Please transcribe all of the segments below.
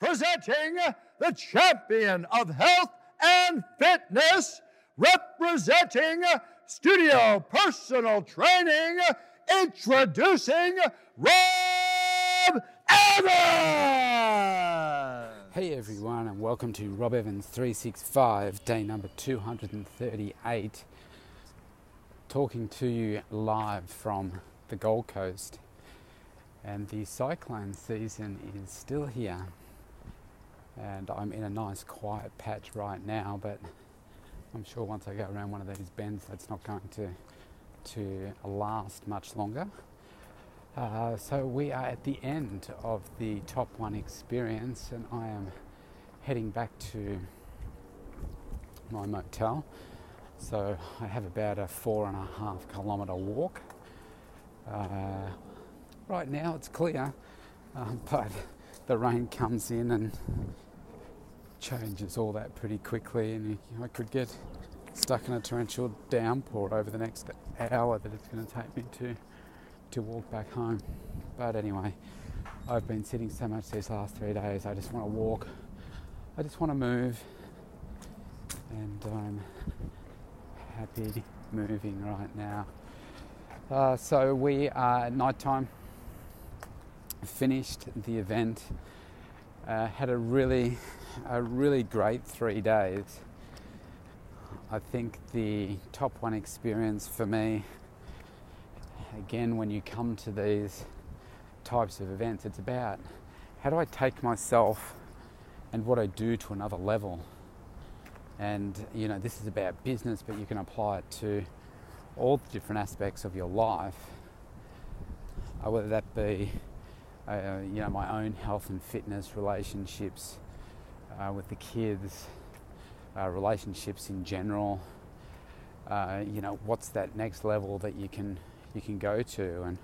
presenting the champion of health and fitness, representing studio personal training, introducing Rob Evans. Hey everyone, and welcome to Rob Evans 365, day number 238. Talking to you live from the Gold Coast. And the cyclone season is still here. And I'm in a nice quiet patch right now, but I'm sure once I go around one of these bends, that's not going to, to last much longer. Uh, so we are at the end of the top one experience, and I am heading back to my motel. So I have about a four and a half kilometre walk. Uh, right now it's clear, uh, but the rain comes in and changes all that pretty quickly, and I could get stuck in a torrential downpour over the next hour that it's going to take me to to walk back home. But anyway, I've been sitting so much these last three days. I just want to walk. I just want to move, and I'm happy moving right now. Uh, so we are at night time. Finished the event. Uh, had a really, a really great three days. I think the top one experience for me again, when you come to these types of events, it's about how do I take myself and what I do to another level. And you know, this is about business, but you can apply it to all the different aspects of your life, uh, whether that be uh, you know my own health and fitness, relationships uh, with the kids, uh, relationships in general. Uh, you know, what's that next level that you can you can go to. And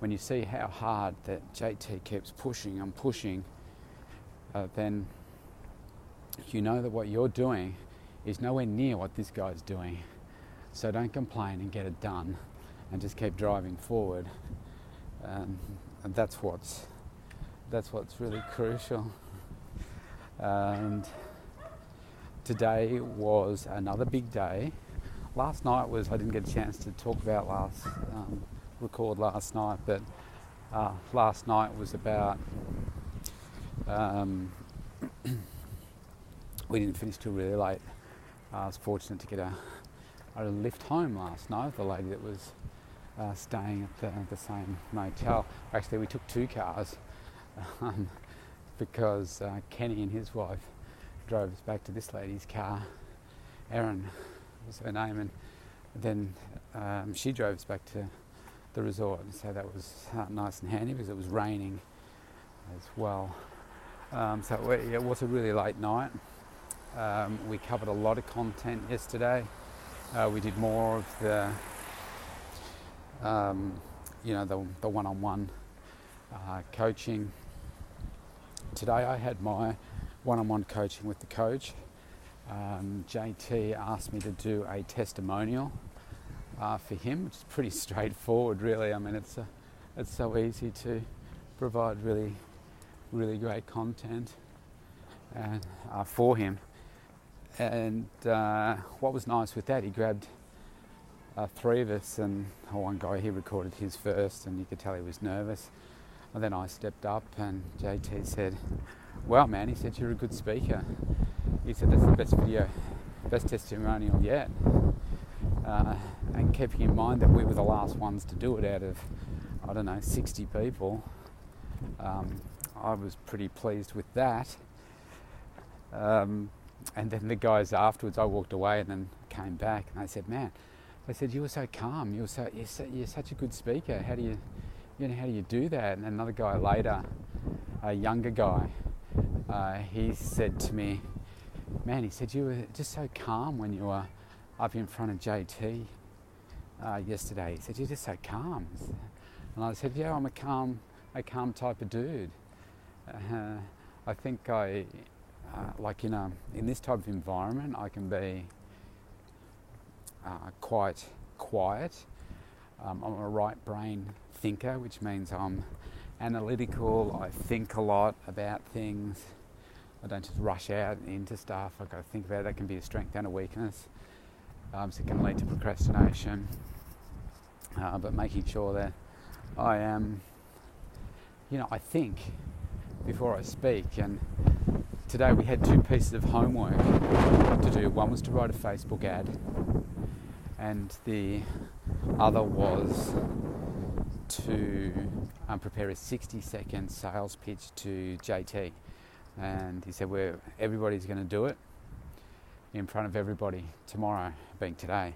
when you see how hard that JT keeps pushing and pushing, uh, then you know that what you're doing is nowhere near what this guy's doing. So don't complain and get it done and just keep driving forward. Um, and that's what's that's what's really crucial. And today was another big day last night was I didn't get a chance to talk about last um, record last night, but uh, last night was about um, we didn't finish till really late. I was fortunate to get a, a lift home last night. The lady that was uh, staying at the, the, same motel. Actually, we took two cars um, because uh, Kenny and his wife drove us back to this lady's car. Erin was her name, and then um, she drove us back to the resort. So that was uh, nice and handy because it was raining as well. Um, so it was a really late night. Um, we covered a lot of content yesterday. Uh, we did more of the, um, you know, the, the one-on-one uh, coaching. Today I had my one-on-one coaching with the coach um, JT asked me to do a testimonial uh, for him, which is pretty straightforward, really. I mean, it's a, it's so easy to provide really, really great content uh, for him. And uh, what was nice with that, he grabbed uh, three of us, and one guy he recorded his first, and you could tell he was nervous. And then I stepped up, and JT said, "Well, man," he said, "you're a good speaker." he said that's the best video, best testimonial yet. Uh, and keeping in mind that we were the last ones to do it out of, I don't know, 60 people, um, I was pretty pleased with that. Um, and then the guys afterwards, I walked away and then came back and they said, "Man," they said you were so calm. You were so you're, so, you're such a good speaker. How do you, you know, how do you do that? And another guy later, a younger guy, uh, he said to me, man, he said, you were just so calm when you were up in front of JT uh, yesterday. He said, you're just so calm. And I said, yeah, I'm a calm, a calm type of dude. Uh, I think I, uh, like in, a, in this type of environment, I can be uh, quite quiet. Um, I'm a right brain thinker, which means I'm analytical. I think a lot about things. I don't just rush out into stuff. I've got to think about it. That can be a strength and a weakness. Um, so it can lead to procrastination. Uh, but making sure that I am, you know, I think before I speak. And today we had two pieces of homework to do. One was to write a Facebook ad, and the other was to um, prepare a 60 second sales pitch to JT. And he said, well, everybody's going to do it in front of everybody tomorrow, being today.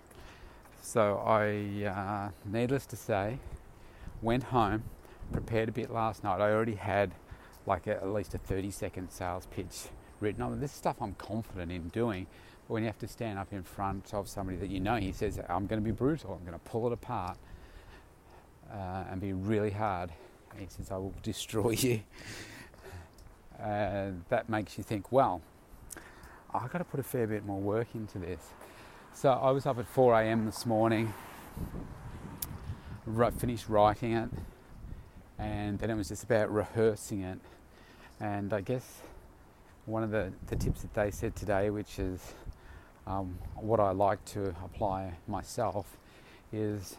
So I, uh, needless to say, went home, prepared a bit last night. I already had like a, at least a 30 second sales pitch written on. This stuff I'm confident in doing. But when you have to stand up in front of somebody that you know, he says, I'm going to be brutal, I'm going to pull it apart uh, and be really hard. He says, I will destroy you. Uh, that makes you think, well, I've got to put a fair bit more work into this. So I was up at 4 a.m. this morning, finished writing it, and then it was just about rehearsing it. And I guess one of the, the tips that they said today, which is um, what I like to apply myself, is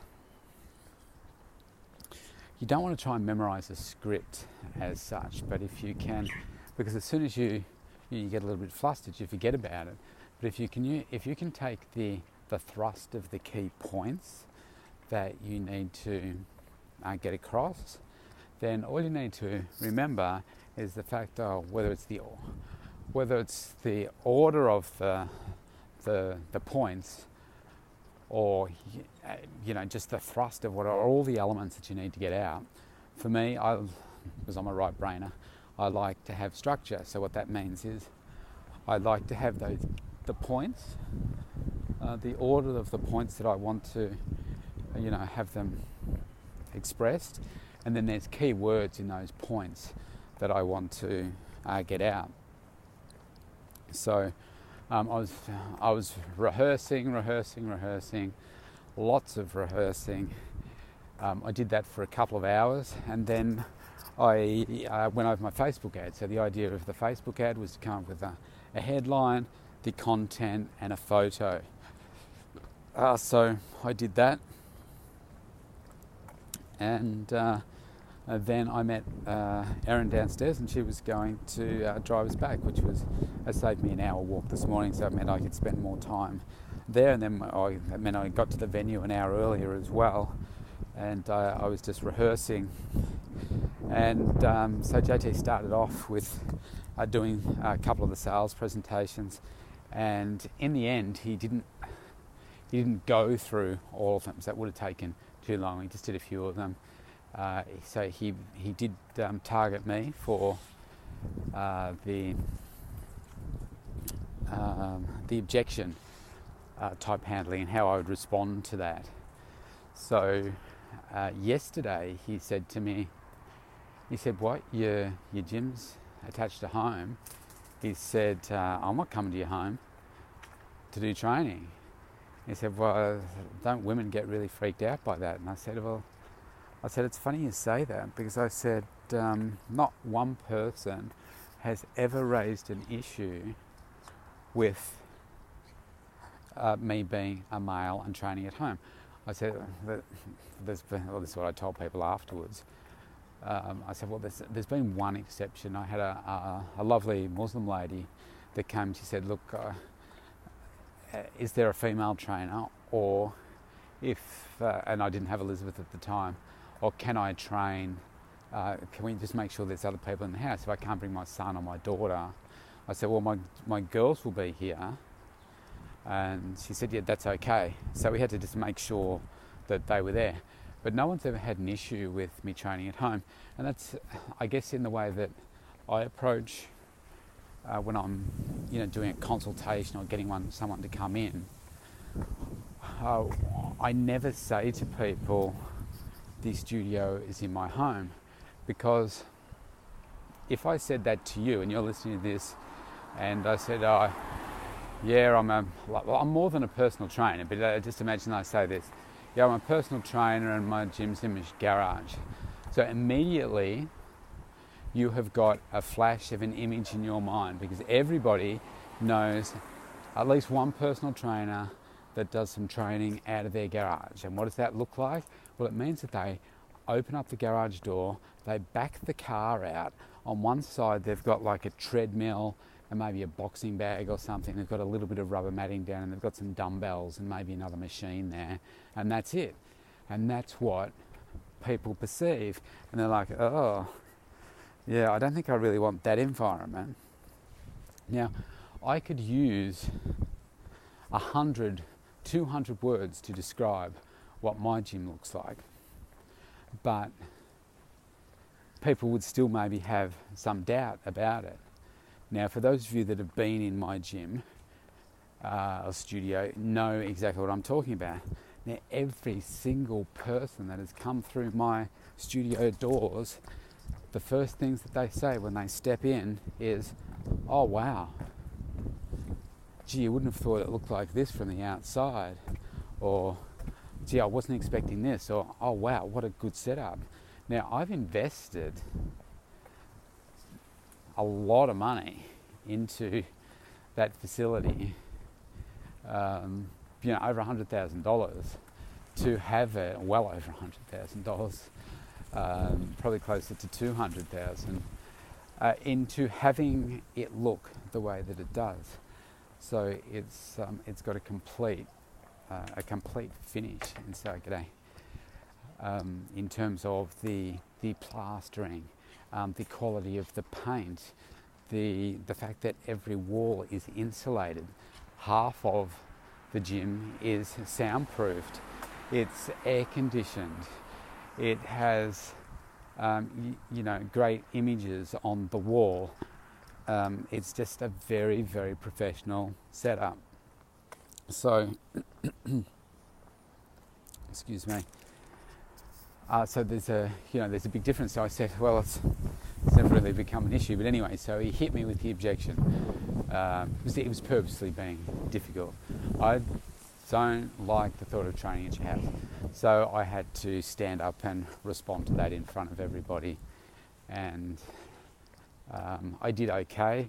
you don't want to try and memorize a script as such, but if you can, because as soon as you you get a little bit flustered, you forget about it. But if you can, if you can take the the thrust of the key points that you need to uh, get across, then all you need to remember is the fact of whether it's the whether it's the order of the the, the points or you know just the thrust of what are all the elements that you need to get out. For me, I, because I'm a right brainer, I like to have structure. So what that means is I like to have those the points, uh, the order of the points that I want to, you know, have them expressed, and then there's key words in those points that I want to uh, get out. So um, I was I was rehearsing, rehearsing, rehearsing, lots of rehearsing. Um, I did that for a couple of hours, and then I uh, went over my Facebook ad. So the idea of the Facebook ad was to come up with a, a headline, the content, and a photo. Uh, so I did that, and uh, uh, then I met uh, Erin downstairs, and she was going to uh, drive us back, which was saved me an hour walk this morning, so it meant I could spend more time there. And then I, it meant I got to the venue an hour earlier as well, and uh, I was just rehearsing. And um, so JT started off with uh, doing a couple of the sales presentations, and in the end, he didn't he didn't go through all of them. So that would have taken too long. He just did a few of them. Uh, so he he did um, target me for uh, the um, the objection uh, type handling and how I would respond to that. So uh, yesterday he said to me, he said, "What your your gym's attached to home?" He said, uh, "I'm not coming to your home to do training." He said, "Well, don't women get really freaked out by that?" And I said, "Well." I said, it's funny you say that because I said, um, not one person has ever raised an issue with uh, me being a male and training at home. I said, there's been, well, this is what I told people afterwards. Um, I said, well, there's, there's been one exception. I had a, a, a lovely Muslim lady that came. She said, look, uh, uh is there a female trainer? Or if, uh, and I didn't have Elizabeth at the time, or can I train? Uh, can we just make sure there's other people in the house? If I can't bring my son or my daughter, I said, well, my, my girls will be here. And she said, yeah, that's okay. So we had to just make sure that they were there. But no one's ever had an issue with me training at home. And that's, I guess, in the way that I approach uh, when I'm, you know, doing a consultation or getting one, someone to come in. Uh, I never say to people, the studio is in my home because if I said that to you and you're listening to this and I said, oh, yeah, I'm, a, well, I'm more than a personal trainer, but uh, just imagine I say this. Yeah, I'm a personal trainer and my gym's in my garage. So immediately you have got a flash of an image in your mind because everybody knows at least one personal trainer that does some training out of their garage. And what does that look like? Well, it means that they open up the garage door, they back the car out. On one side, they've got like a treadmill and maybe a boxing bag or something. They've got a little bit of rubber matting down and they've got some dumbbells and maybe another machine there, and that's it. And that's what people perceive. And they're like, oh, yeah, I don't think I really want that environment. Now, I could use a hundred, two hundred words to describe what my gym looks like, but people would still maybe have some doubt about it. Now, for those of you that have been in my gym uh, or studio, know exactly what I'm talking about. Now, every single person that has come through my studio doors the first things that they say when they step in is, oh wow, gee, you wouldn't have thought it looked like this from the outside. Or, gee, I wasn't expecting this. Or, oh wow, what a good setup. Now, I've invested a lot of money into that facility, um, you know, over $100,000 to have it, well over $100,000 um, probably closer to 200,000, uh, into having it look the way that it does. So it's um, it's got a complete uh, a complete finish in Sargadeh um, in terms of the the plastering, um, the quality of the paint, the the fact that every wall is insulated. Half of the gym is soundproofed. It's air conditioned. It has, um, you know, great images on the wall. Um, it's just a very, very professional setup. So, excuse me. Uh, so there's a, you know, there's a big difference. So I said, well, it's, it's never really become an issue. But anyway, so he hit me with the objection. Um, it, was, it was purposely being difficult. I don't like the thought of training at your house. So I had to stand up and respond to that in front of everybody. And um, I did okay.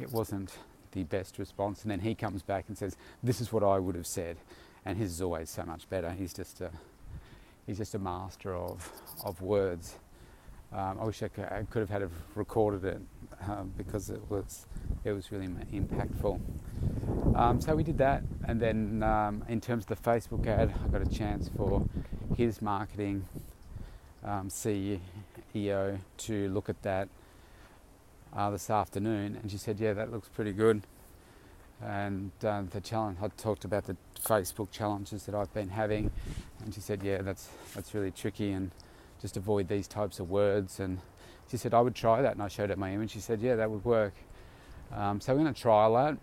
It wasn't the best response. And then he comes back and says, This is what I would have said. And his is always so much better. He's just a, he's just a master of, of words. Um, I wish I could, I could, have had it recorded it um, because it was it was really impactful. Um, so we did that, and then um, in terms of the Facebook ad, I got a chance for his marketing um, CEO to look at that uh, this afternoon, and she said, "Yeah, that looks pretty good." And uh, the challenge, I talked about the Facebook challenges that I've been having, and she said, "Yeah, that's that's really tricky, and just avoid these types of words." And she said, "I would try that," and I showed her my image. She said, "Yeah, that would work." Um, so we're going to trial that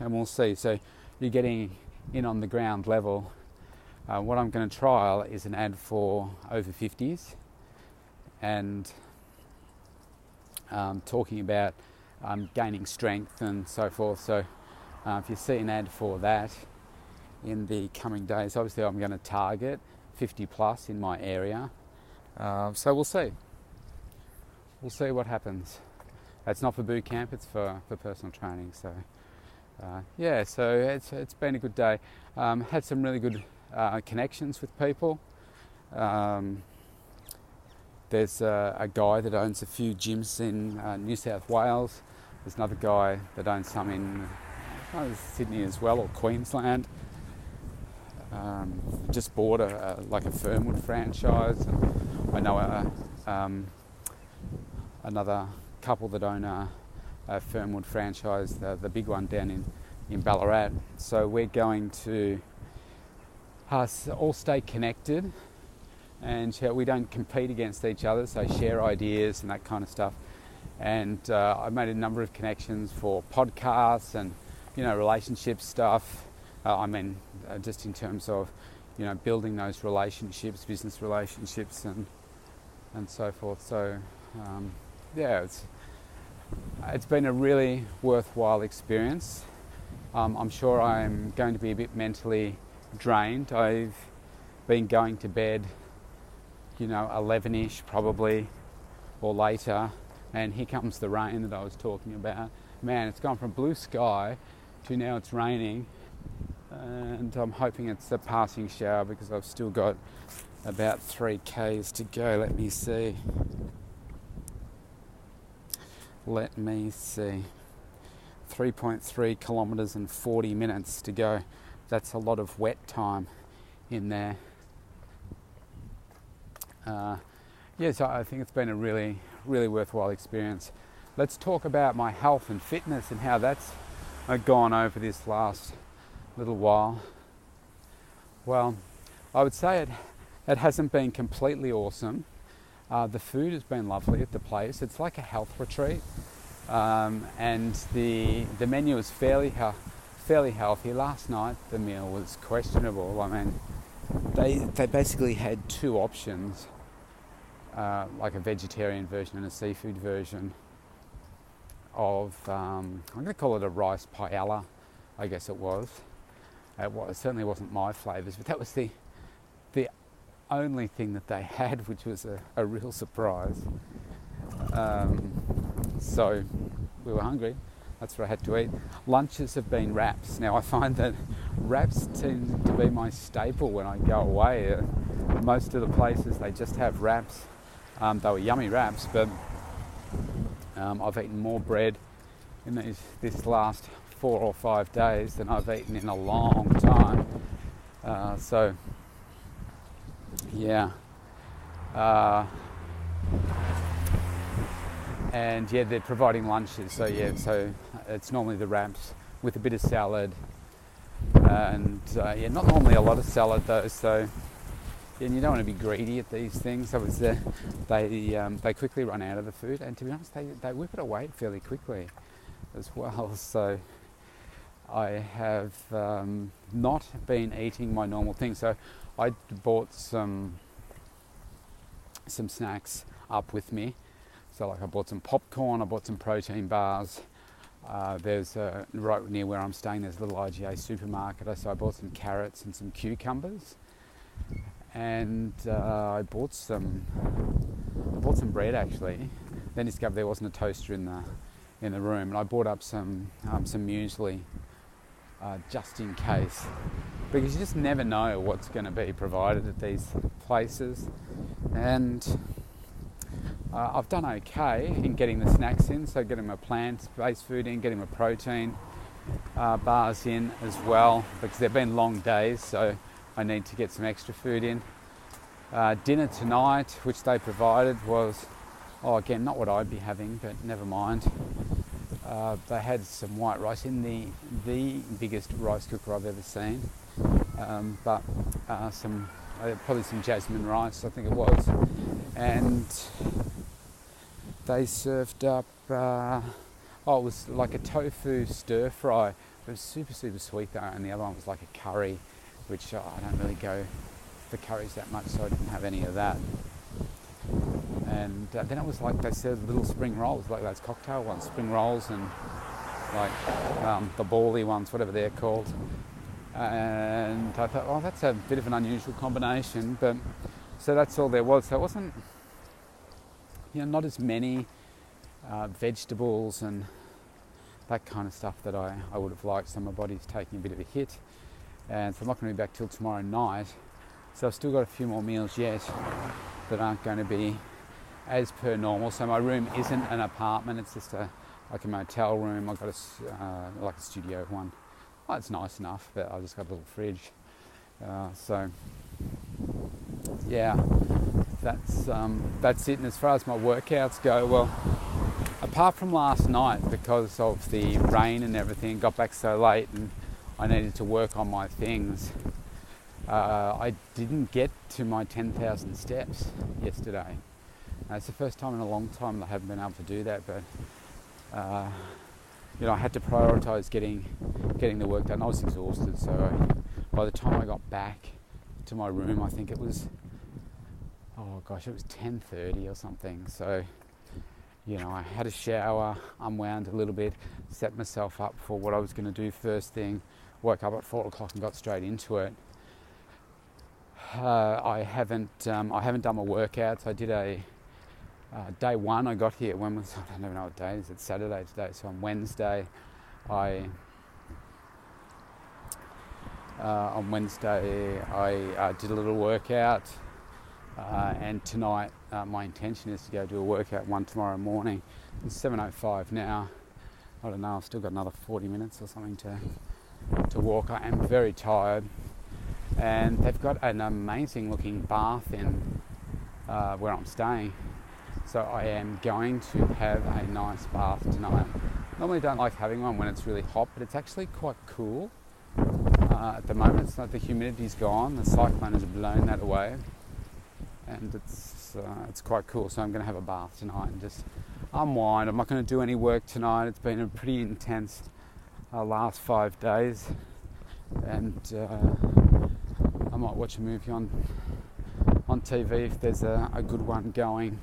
and we'll see. So you're getting in on the ground level. Uh, what I'm going to trial is an ad for over 50s and um, talking about um, gaining strength and so forth. So uh, if you see an ad for that in the coming days, obviously I'm going to target 50 plus in my area. Uh, so we'll see. We'll see what happens. It's not for boot camp, it's for, for personal training. So uh, yeah, so it's, it's been a good day. Um, had some really good uh, connections with people. Um, there's a, a, guy that owns a few gyms in uh, New South Wales. There's another guy that owns some in oh, Sydney as well, or Queensland. Um, just bought a, a, like a Fernwood franchise. I know a, um, another couple that own a uh, Fernwood franchise, the, the big one down in, in Ballarat. So we're going to uh, all stay connected and we don't compete against each other, so share ideas and that kind of stuff. And uh, I've made a number of connections for podcasts and you know relationship stuff. Uh, I mean, uh, just in terms of you know building those relationships, business relationships, and and so forth. So um, yeah, it's it's been a really worthwhile experience. Um, I'm sure I'm going to be a bit mentally drained. I've been going to bed, you know, 11 ish probably or later, and here comes the rain that I was talking about. Man, it's gone from blue sky to now it's raining, and I'm hoping it's a passing shower because I've still got about three k's to go. Let me see. Let me see. 3.3 kilometres and 40 minutes to go. That's a lot of wet time in there. Uh, yeah, so I think it's been a really, really worthwhile experience. Let's talk about my health and fitness and how that's gone over this last little while. Well, I would say it, it hasn't been completely awesome. Uh, the food has been lovely at the place. It's like a health retreat um, and the the menu is fairly he- fairly healthy. Last night the meal was questionable. I mean, they they basically had two options, uh, like a vegetarian version and a seafood version of um, I'm going to call it a rice paella, I guess it was. It, was, it certainly wasn't my flavours, but that was the the only thing that they had, which was a, a real surprise. Um, so we were hungry. That's what I had to eat. Lunches have been wraps. Now I find that wraps tend to be my staple when I go away. Uh, most of the places they just have wraps. Um, they were yummy wraps, but um, I've eaten more bread in these, this last four or five days than I've eaten in a long time. Uh, so, yeah. Uh, and yeah, they're providing lunches. So yeah, so it's normally the wraps with a bit of salad, and uh, yeah, not normally a lot of salad though. So and you don't want to be greedy at these things. So it's uh, they um, they quickly run out of the food, and to be honest, they they whip it away fairly quickly as well. So. I have um, not been eating my normal thing, so I bought some some snacks up with me so like I bought some popcorn, I bought some protein bars. Uh, there's a, right near where I'm staying. There's a little IGA supermarket, so I bought some carrots and some cucumbers, and uh, I bought some. I bought some bread actually. Then discovered there wasn't a toaster in the in the room, and I bought up some um, some muesli uh, just in case, because you just never know what's going to be provided at these places, and uh, I've done okay in getting the snacks in, so getting my plant-based food in, getting my protein uh, bars in as well, because they've been long days, so I need to get some extra food in. Uh, dinner tonight, which they provided, was oh again not what I'd be having, but never mind. Uh, they had some white rice in the the biggest rice cooker I've ever seen, um, but uh, some uh, probably some jasmine rice I think it was, and they served up, uh, oh, it was like a tofu stir fry. It was super, super sweet though, and the other one was like a curry, which uh, I don't really go for curries that much, so I didn't have any of that. And uh, then it was like they served little spring rolls, like those cocktail ones, spring rolls, and like um, the bally ones, whatever they're called. And I thought, oh, that's a bit of an unusual combination, but so that's all there was. So it wasn't you know, not as many uh, vegetables and that kind of stuff that I, I would have liked. So my body's taking a bit of a hit. And so I'm not going to be back till tomorrow night. So I've still got a few more meals yet that aren't going to be as per normal. So my room isn't an apartment, it's just a like a motel room. I've got a, uh, like a studio one. Oh, it's nice enough, but I've just got a little fridge. Uh, so yeah, that's um, that's it. And as far as my workouts go, well, apart from last night because of the rain and everything, got back so late and I needed to work on my things. Uh, I didn't get to my 10,000 steps yesterday. Uh, it's the first time in a long time that I haven't been able to do that, but uh, you know I had to prioritise getting getting the work done. I was exhausted, so by the time I got back to my room, I think it was oh gosh, it was 10:30 or something. So, you know, I had a shower, unwound a little bit, set myself up for what I was going to do first thing. Woke up at four o'clock and got straight into it. Uh, I haven't um, I haven't done my workouts. I did a uh, day one I got here. When was I don't even know what day it is. It's Saturday today, so on Wednesday I uh, on Wednesday I uh, did a little workout, uh, and tonight uh, my intention is to go do a workout one tomorrow morning. It's 7:05 now. I don't know. I've still got another 40 minutes or something to to walk. I am very tired, and they've got an amazing looking bath in uh, where I'm staying. So I am going to have a nice bath tonight. Normally don't like having one when it's really hot, but it's actually quite cool. Uh, at the moment, it's like the humidity's gone. The cyclone has blown that away, and it's uh, it's quite cool. So I'm going to have a bath tonight and just unwind. I'm not going to do any work tonight. It's been a pretty intense uh, last five days, and uh, I might watch a movie on on TV if there's a, a good one going,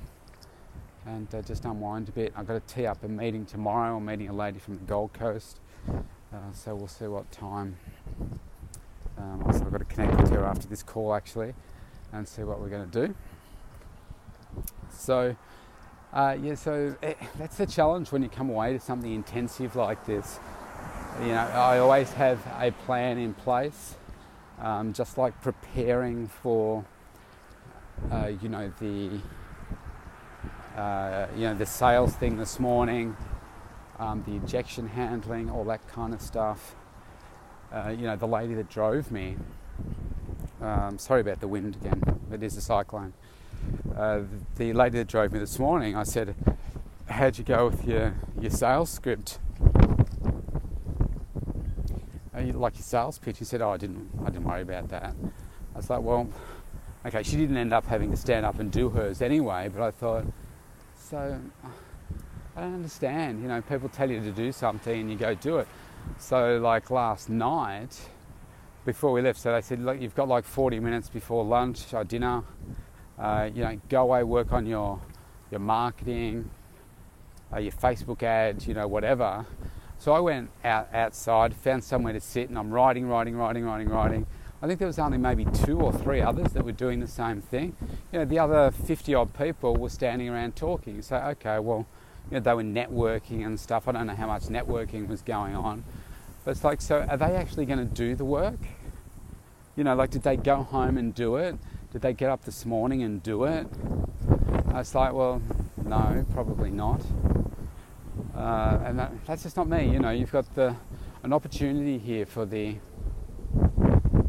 and uh, just unwind a bit. I've got to tee up a meeting tomorrow. I'm meeting a lady from the Gold Coast, uh, so we'll see what time. Um, I've got to connect with her after this call actually, and see what we're going to do. So. Uh, yeah, so it, eh, that's the challenge when you come away to something intensive like this. You know, I always have a plan in place, um, just like preparing for, uh, you know, the, uh, you know, the sales thing this morning, um, the objection handling, all that kind of stuff. Uh, you know, the lady that drove me. Um, sorry about the wind again. It is a cyclone uh, the lady that drove me this morning, I said, How'd you go with your, your sales script? You like your sales pitch? He said, Oh, I didn't, I didn't worry about that. I was like, Well, okay, she didn't end up having to stand up and do hers anyway, but I thought, So I don't understand. You know, people tell you to do something and you go do it. So, like last night, before we left, so they said, Look, you've got like 40 minutes before lunch or dinner uh, you know, go away, work on your your marketing, uh, your Facebook ads, you know, whatever. So I went out outside, found somewhere to sit, and I'm writing, writing, writing, writing, writing. I think there was only maybe two or three others that were doing the same thing. You know, the other 50 odd people were standing around talking. So, okay, well, you know, they were networking and stuff. I don't know how much networking was going on. But it's like, so are they actually going to do the work? You know, like, did they go home and do it? Did they get up this morning and do it? I was like, well, no, probably not. Uh, and that, that's just not me. You know, you've got the an opportunity here for the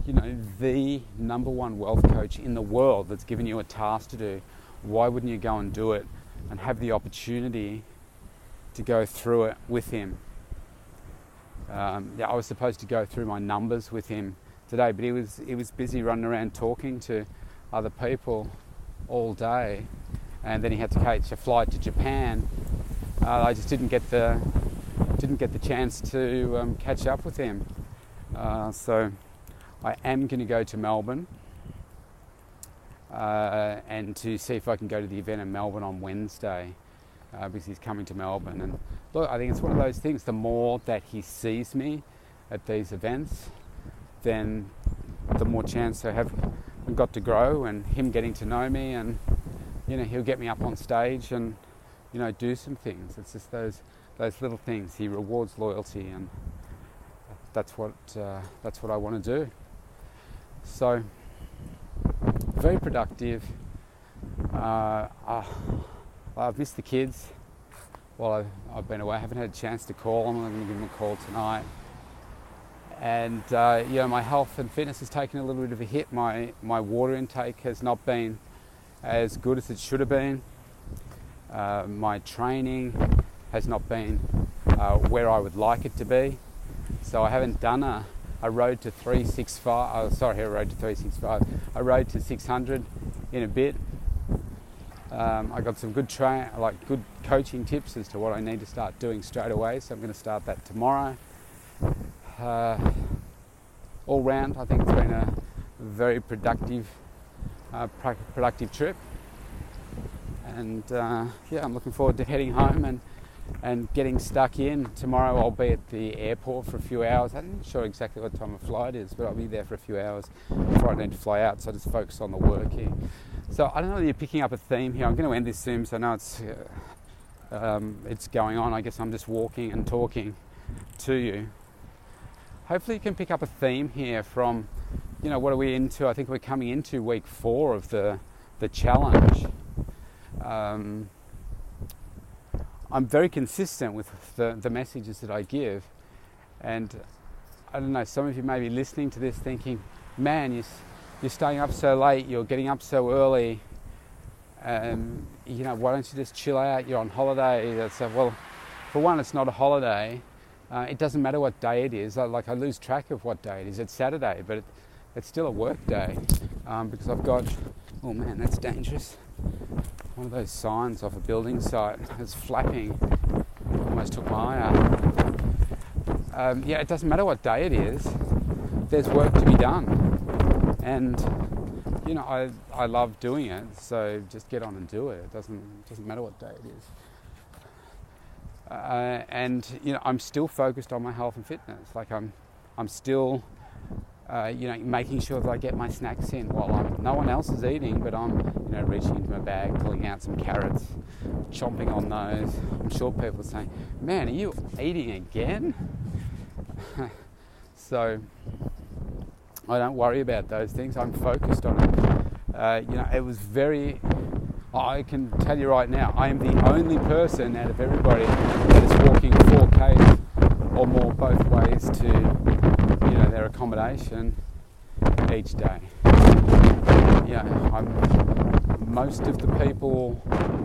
you know the number one wealth coach in the world that's given you a task to do. Why wouldn't you go and do it and have the opportunity to go through it with him? Um, yeah, I was supposed to go through my numbers with him today, but he was he was busy running around talking to other people all day, and then he had to catch a flight to Japan. Uh, I just didn't get the didn't get the chance to um, catch up with him. Uh, so I am going to go to Melbourne uh, and to see if I can go to the event in Melbourne on Wednesday uh, because he's coming to Melbourne. And look, I think it's one of those things. The more that he sees me at these events, then the more chance I have got to grow and him getting to know me and you know he'll get me up on stage and you know do some things it's just those those little things he rewards loyalty and that's what uh, that's what I want to do so very productive uh, uh, I've missed the kids while I've, I've, been away I haven't had a chance to call them I'm going to give them a call tonight and uh, you know my health and fitness has taken a little bit of a hit. My my water intake has not been as good as it should have been. Uh, my training has not been uh, where I would like it to be. So I haven't done a, a road to 365. Oh, sorry, a road to 365. A road to 600 in a bit. Um, I got some good train, like good coaching tips as to what I need to start doing straight away. So I'm going to start that tomorrow uh, all round, I think it's been a very productive, uh, productive trip. And uh, yeah, I'm looking forward to heading home and and getting stuck in. Tomorrow I'll be at the airport for a few hours. I'm not sure exactly what time my flight is, but I'll be there for a few hours before I need to fly out. So I just focus on the working. So I don't know if you're picking up a theme here. I'm going to end this soon, so now it's uh, um, it's going on. I guess I'm just walking and talking to you. Hopefully, you can pick up a theme here from, you know, what are we into? I think we're coming into week four of the the challenge. Um, I'm very consistent with the, the messages that I give, and I don't know. Some of you may be listening to this thinking, "Man, you." You're staying up so late, you're getting up so early, um, you know, why don't you just chill out? You're on holiday. That's well, for one, it's not a holiday. Uh, it doesn't matter what day it is. I, like I lose track of what day it is. It's Saturday, but it, it's still a work day um, because I've got. Oh man, that's dangerous. One of those signs off a building site is flapping. Almost took my eye out. Um, yeah, it doesn't matter what day it is. There's work to be done and you know I, I love doing it so just get on and do it. It doesn't doesn't matter what day it is. Uh, and you know I'm still focused on my health and fitness. Like I'm I'm still uh, you know making sure that I get my snacks in while I'm no one else is eating but I'm you know reaching into my bag pulling out some carrots chomping on those. I'm sure people are saying man are you eating again? So I don't worry about those things. I'm focused on it. Uh, you know, it was very. I can tell you right now, I am the only person out of everybody that is walking 4k or more both ways to, you know, their accommodation each day. Yeah, I'm most of the people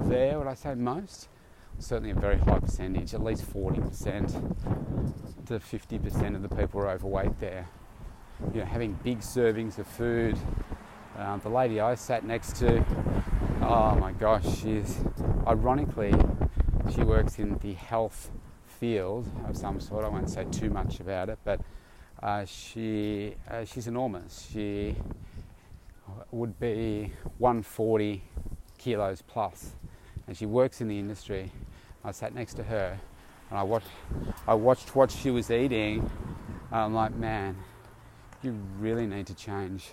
there. Would I say most? Certainly a very high percentage, at least 40% to 50% of the people are overweight there you know, having big servings of food. Um, the lady I sat next to, oh my gosh, she's ironically, she works in the health field of some sort. I won't say too much about it, but uh, she uh, she's enormous. She would be 140 kilos plus, and she works in the industry. I sat next to her, and I watched I watched what she was eating. I'm like, man, you really need to change,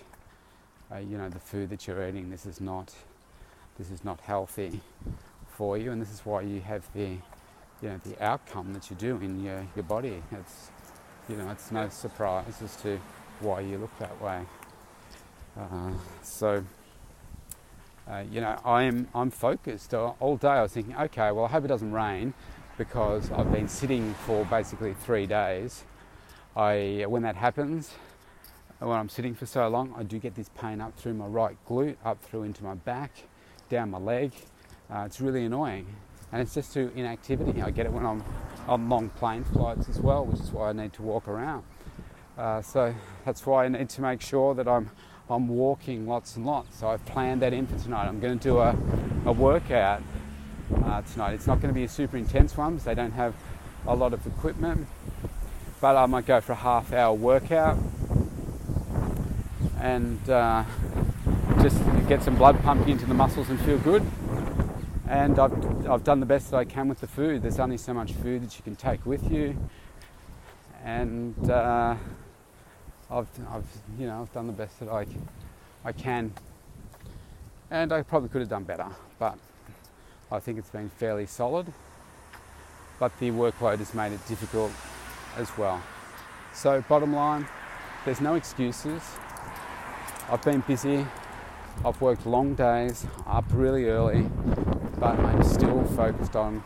uh, you know, the food that you're eating. This is not, this is not healthy for you, and this is why you have the, you know, the outcome that you do in your, your body. It's, you know, it's no surprise as to why you look that way. Uh, so, uh, you know, I'm I'm focused all day. I was thinking, okay, well, I hope it doesn't rain, because I've been sitting for basically three days. I when that happens, when I'm sitting for so long, I do get this pain up through my right glute, up through into my back, down my leg. Uh, it's really annoying. And it's just through inactivity. I get it when I'm on long plane flights as well, which is why I need to walk around. Uh, so that's why I need to make sure that I'm I'm walking lots and lots. So I've planned that in for tonight. I'm going to do a, a workout uh, tonight. It's not going to be a super intense one because they don't have a lot of equipment, but I might go for a half hour workout and uh, just get some blood pumping into the muscles and feel good. And I've, I've done the best that I can with the food. There's only so much food that you can take with you, and uh, I've, I've, you know, I've done the best that I, I can. And I probably could have done better, but I think it's been fairly solid. But the workload has made it difficult as well. So, bottom line, there's no excuses. I've been busy, I've worked long days, up really early, but I'm still focused on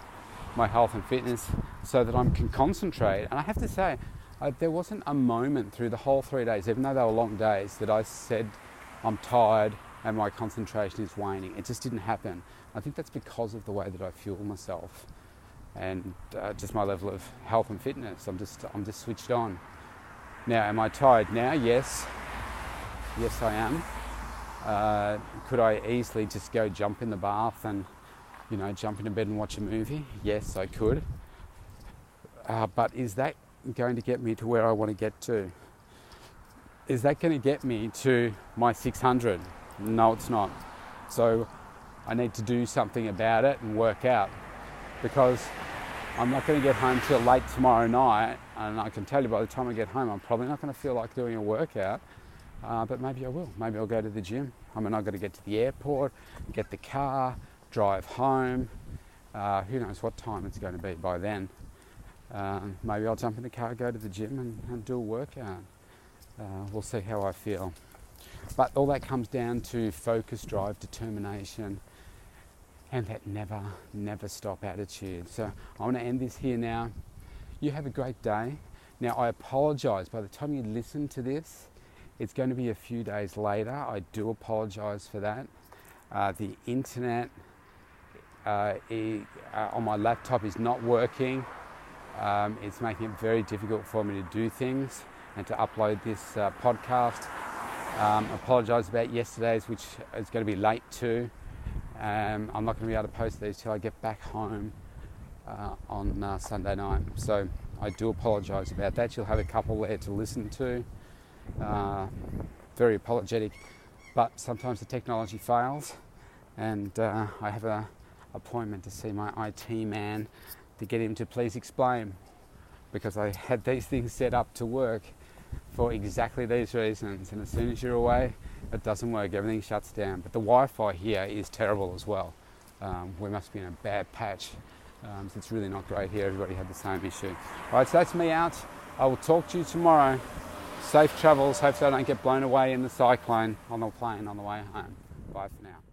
my health and fitness so that I can concentrate. And I have to say, I, there wasn't a moment through the whole three days, even though they were long days, that I said, I'm tired and my concentration is waning. It just didn't happen. I think that's because of the way that I fuel myself and uh, just my level of health and fitness. I'm just, I'm just switched on. Now, am I tired now? Yes. Yes, I am. Uh, could I easily just go jump in the bath and, you know, jump into bed and watch a movie? Yes, I could. Uh, but is that going to get me to where I want to get to? Is that going to get me to my 600? No, it's not. So I need to do something about it and work out because I'm not going to get home till late tomorrow night. And I can tell you by the time I get home, I'm probably not going to feel like doing a workout uh, but maybe I will. Maybe I'll go to the gym. I mean, I've got to get to the airport, get the car, drive home. Uh, who knows what time it's going to be by then. Um, maybe I'll jump in the car, go to the gym, and, and do a workout. Uh, we'll see how I feel. But all that comes down to focus, drive, determination, and that never, never stop attitude. So I want to end this here now. You have a great day. Now, I apologize. By the time you listen to this, it's going to be a few days later. I do apologize for that. Uh, the internet uh, is, uh, on my laptop is not working. Um, it's making it very difficult for me to do things and to upload this uh, podcast. Um, apologise about yesterday's, which is going to be late too. Um, I'm not going to be able to post these till I get back home uh, on uh, Sunday night. So I do apologise about that. You'll have a couple there to listen to. Uh, very apologetic, but sometimes the technology fails, and uh, I have an appointment to see my IT man to get him to please explain because I had these things set up to work for exactly these reasons. And as soon as you're away, it doesn't work, everything shuts down. But the Wi Fi here is terrible as well. Um, we must be in a bad patch. Um, so it's really not great here. Everybody had the same issue. All right, so that's me out. I will talk to you tomorrow. Safe travels. Hopefully, I don't get blown away in the cyclone on the plane on the way home. Bye for now.